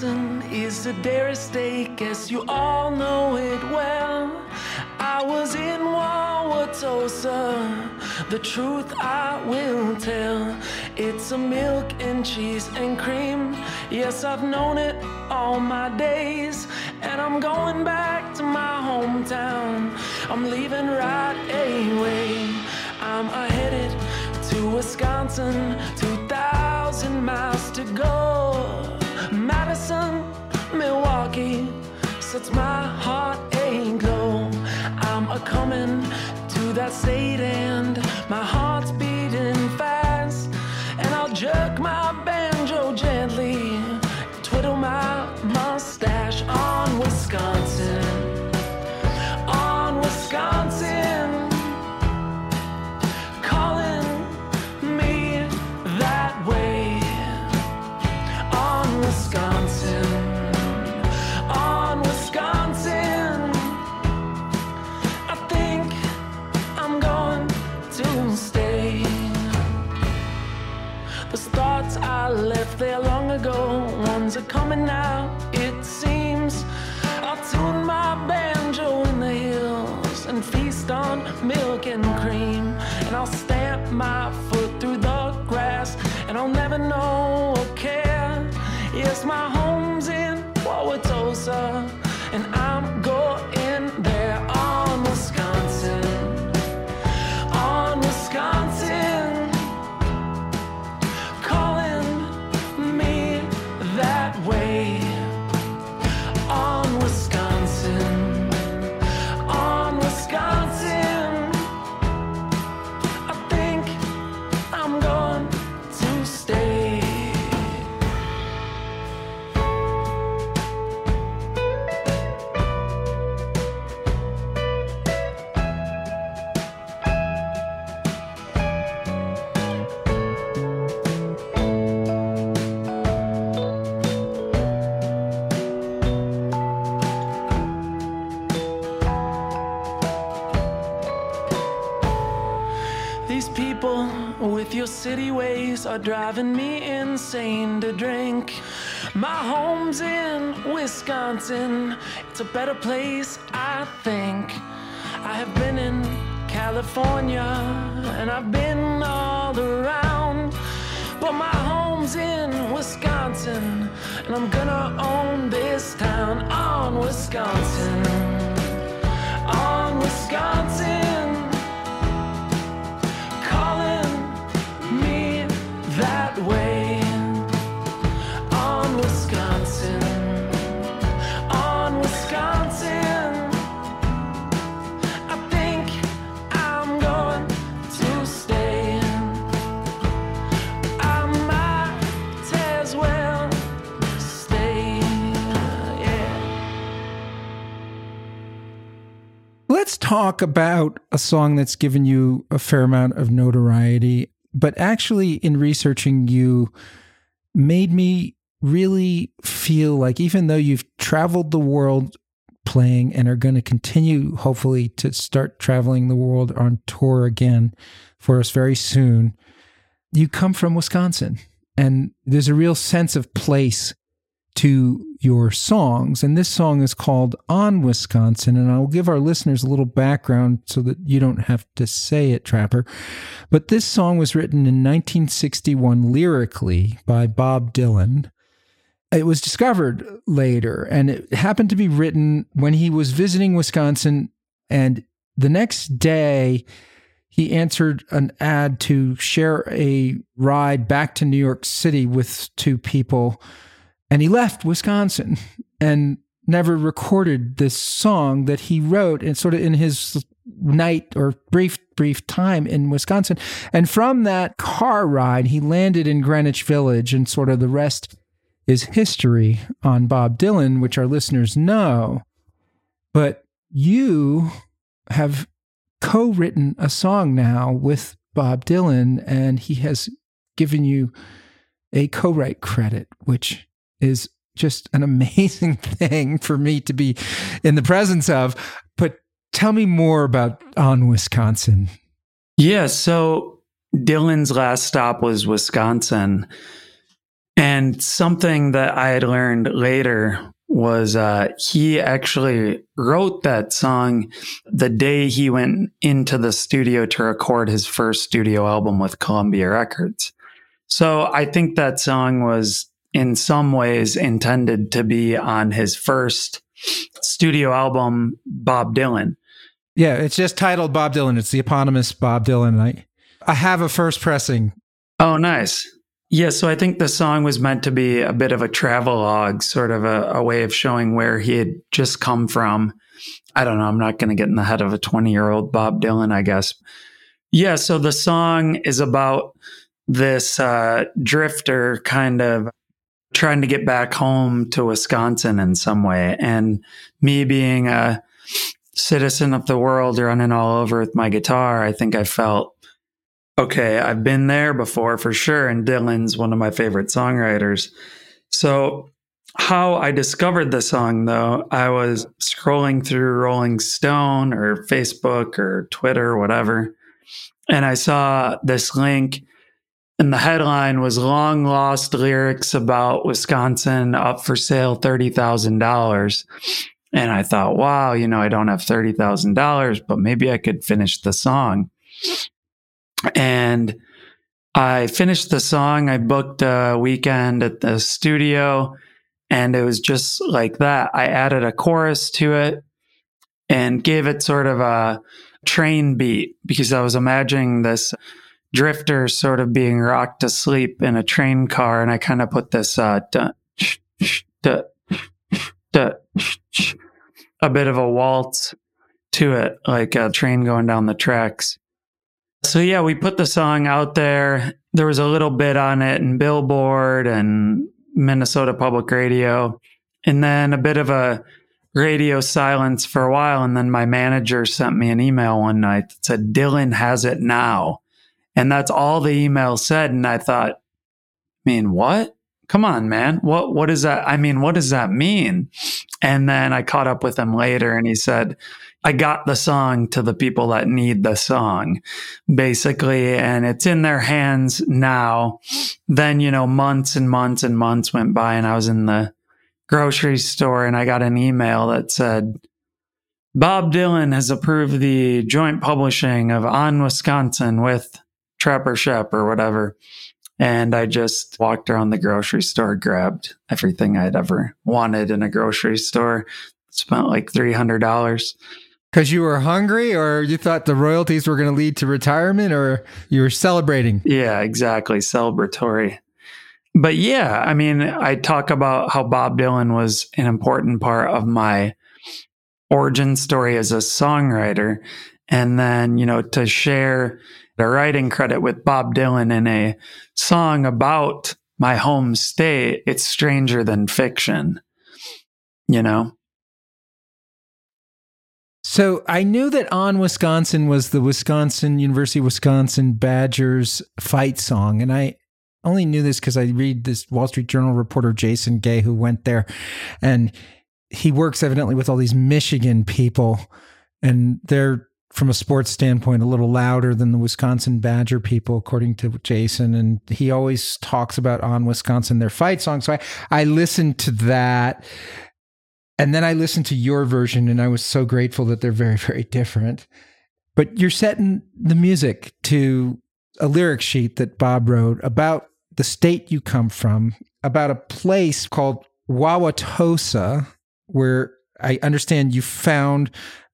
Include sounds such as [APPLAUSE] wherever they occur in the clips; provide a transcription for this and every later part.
Wisconsin is the dearest state, guess you all know it well. I was in Wauwatosa, the truth I will tell. It's a milk and cheese and cream. Yes, I've known it all my days, and I'm going back to my hometown. I'm leaving right away. I'm headed to Wisconsin, 2,000 miles to go. Milwaukee, sets my heart a glow. I'm a coming to that state ones are coming now, it seems. I'll tune my banjo in the hills and feast on milk and cream. And I'll stamp my foot through the grass, and I'll never know or care. Yes, my city ways are driving me insane to drink. My home's in Wisconsin. It's a better place, I think. I have been in California and I've been all around. But my home's in Wisconsin and I'm gonna own this town on Wisconsin. Talk about a song that's given you a fair amount of notoriety, but actually, in researching you, made me really feel like even though you've traveled the world playing and are going to continue, hopefully, to start traveling the world on tour again for us very soon, you come from Wisconsin. And there's a real sense of place to your songs. And this song is called On Wisconsin. And I'll give our listeners a little background so that you don't have to say it, Trapper. But this song was written in 1961 lyrically by Bob Dylan. It was discovered later, and it happened to be written when he was visiting Wisconsin. And the next day, he answered an ad to share a ride back to New York City with two people and he left Wisconsin and never recorded this song that he wrote and sort of in his night or brief brief time in Wisconsin. And from that car ride he landed in Greenwich Village and sort of the rest is history on Bob Dylan which our listeners know. But you have co-written a song now with Bob Dylan and he has given you a co-write credit which is just an amazing [LAUGHS] thing for me to be in the presence of. But tell me more about On Wisconsin. Yeah, so Dylan's last stop was Wisconsin. And something that I had learned later was uh, he actually wrote that song the day he went into the studio to record his first studio album with Columbia Records. So I think that song was in some ways intended to be on his first studio album, Bob Dylan. Yeah, it's just titled Bob Dylan. It's the eponymous Bob Dylan. I I have a first pressing. Oh, nice. Yeah, so I think the song was meant to be a bit of a travelogue, sort of a, a way of showing where he had just come from. I don't know. I'm not going to get in the head of a 20 year old Bob Dylan, I guess. Yeah, so the song is about this uh, drifter kind of trying to get back home to Wisconsin in some way. And me being a citizen of the world running all over with my guitar, I think I felt okay, I've been there before for sure. And Dylan's one of my favorite songwriters. So, how I discovered the song, though, I was scrolling through Rolling Stone or Facebook or Twitter or whatever. And I saw this link, and the headline was Long Lost Lyrics About Wisconsin Up for Sale $30,000. And I thought, wow, you know, I don't have $30,000, but maybe I could finish the song. And I finished the song. I booked a weekend at the studio, and it was just like that. I added a chorus to it and gave it sort of a train beat because I was imagining this drifter sort of being rocked to sleep in a train car. And I kind of put this uh, duh, duh, duh, a bit of a waltz to it, like a train going down the tracks. So yeah, we put the song out there. There was a little bit on it in Billboard and Minnesota Public Radio, and then a bit of a radio silence for a while. And then my manager sent me an email one night that said, Dylan has it now. And that's all the email said. And I thought, I mean, what? Come on, man. What what does that I mean, what does that mean? And then I caught up with him later and he said, I got the song to the people that need the song, basically, and it's in their hands now. Then, you know, months and months and months went by, and I was in the grocery store and I got an email that said, Bob Dylan has approved the joint publishing of On Wisconsin with Trapper Schoepp or whatever. And I just walked around the grocery store, grabbed everything I'd ever wanted in a grocery store, spent like $300 because you were hungry, or you thought the royalties were going to lead to retirement, or you were celebrating? Yeah, exactly. Celebratory. But yeah, I mean, I talk about how Bob Dylan was an important part of my origin story as a songwriter. And then, you know, to share the writing credit with Bob Dylan in a song about my home state, it's stranger than fiction, you know? So I knew that On Wisconsin was the Wisconsin University of Wisconsin Badgers fight song. And I only knew this because I read this Wall Street Journal reporter, Jason Gay, who went there. And he works evidently with all these Michigan people. And they're, from a sports standpoint, a little louder than the Wisconsin Badger people, according to Jason. And he always talks about On Wisconsin, their fight song. So I, I listened to that and then I listened to your version and I was so grateful that they're very, [LAUGHS] very different. But you're setting the music to a lyric sheet that Bob wrote about the state you come from, about a place called Wauwatosa, where I understand you found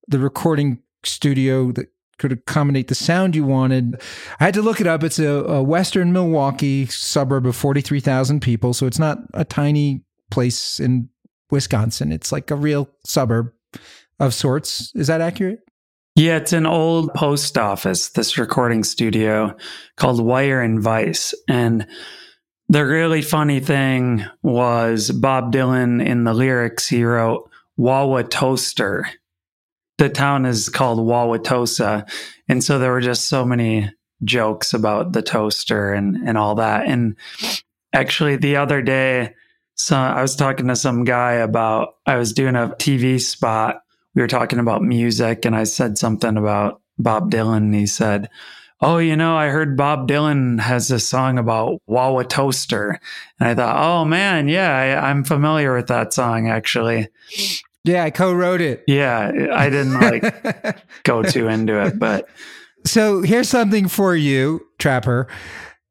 the recording studio that could accommodate the sound you wanted. I had to look it up. It's a, a western Milwaukee suburb of 43,000 people. So it's not a tiny place in Wisconsin. It's like a real suburb of sorts. Is that accurate? Yeah, it's an old post office, this recording studio called Wire and Vice. And the really funny thing was Bob Dylan in the lyrics, he wrote Wauwatoaster. The town is called Wauwatosa. And so there were just so many jokes about the toaster and, and all that. And actually, the other day, so I was talking to some guy about I was doing a TV spot. We were talking about music and I said something about Bob Dylan and he said, oh, you know, I heard Bob Dylan has a song about Wauwatoaster. And I thought, oh man, yeah, I, I'm familiar with that song actually. Yeah, I co-wrote it. Yeah, I didn't like [LAUGHS] go too into it, but so here's something for you, Trapper.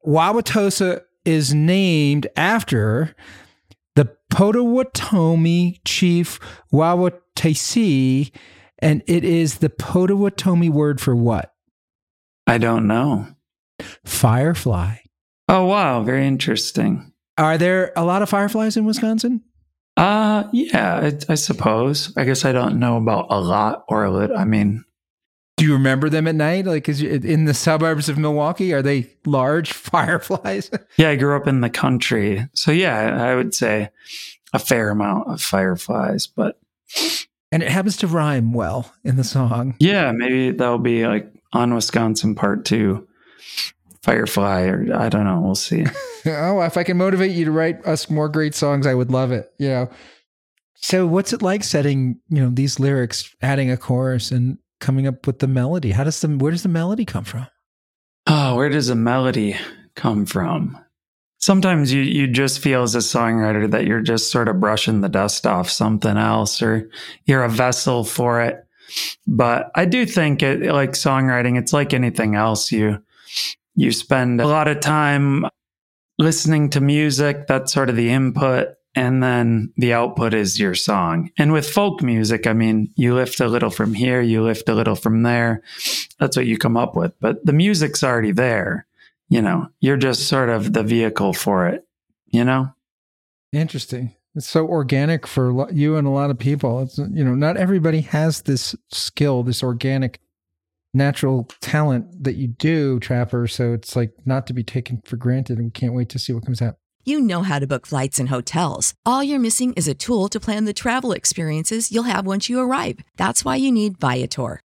Wauwatosa is named after the Potawatomi chief Wauwatasi, and it is the Potawatomi word for what? I don't know. Firefly. Oh wow, very interesting. Are there a lot of fireflies in Wisconsin? Uh yeah, I, I suppose. I guess I don't know about a lot or a little. I mean, do you remember them at night? Like, is in the suburbs of Milwaukee? Are they large [LAUGHS] fireflies? yeah, I grew up in the country, so yeah, I would say a fair amount of fireflies. But and it happens to rhyme well in the song. Yeah, maybe that'll be like on Wisconsin Part Two, Firefly, or I don't know. We'll see. [LAUGHS] oh, if I can motivate you to write us more great songs, I would love it. You know. So, what's it like setting you know these lyrics, adding a chorus, and coming up with the melody? How does the where does the melody come from? Oh, where does a melody come from? Sometimes you you just feel as a songwriter that you're just sort of brushing the dust off something else or you're a vessel for it. But I do think it like songwriting, it's like anything else. You you spend a lot of time listening to music, that's sort of the input, and then the output is your song. And with folk music, I mean, you lift a little from here, you lift a little from there. That's what you come up with. But the music's already there. You know, you're just sort of the vehicle for it, you know? Interesting. It's so organic for you and a lot of people. It's, you know, not everybody has this skill, this organic, natural talent that you do, Trapper. So it's like not to be taken for granted. And we can't wait to see what comes out. You know how to book flights and hotels. All you're missing is a tool to plan the travel experiences you'll have once you arrive. That's why you need Viator.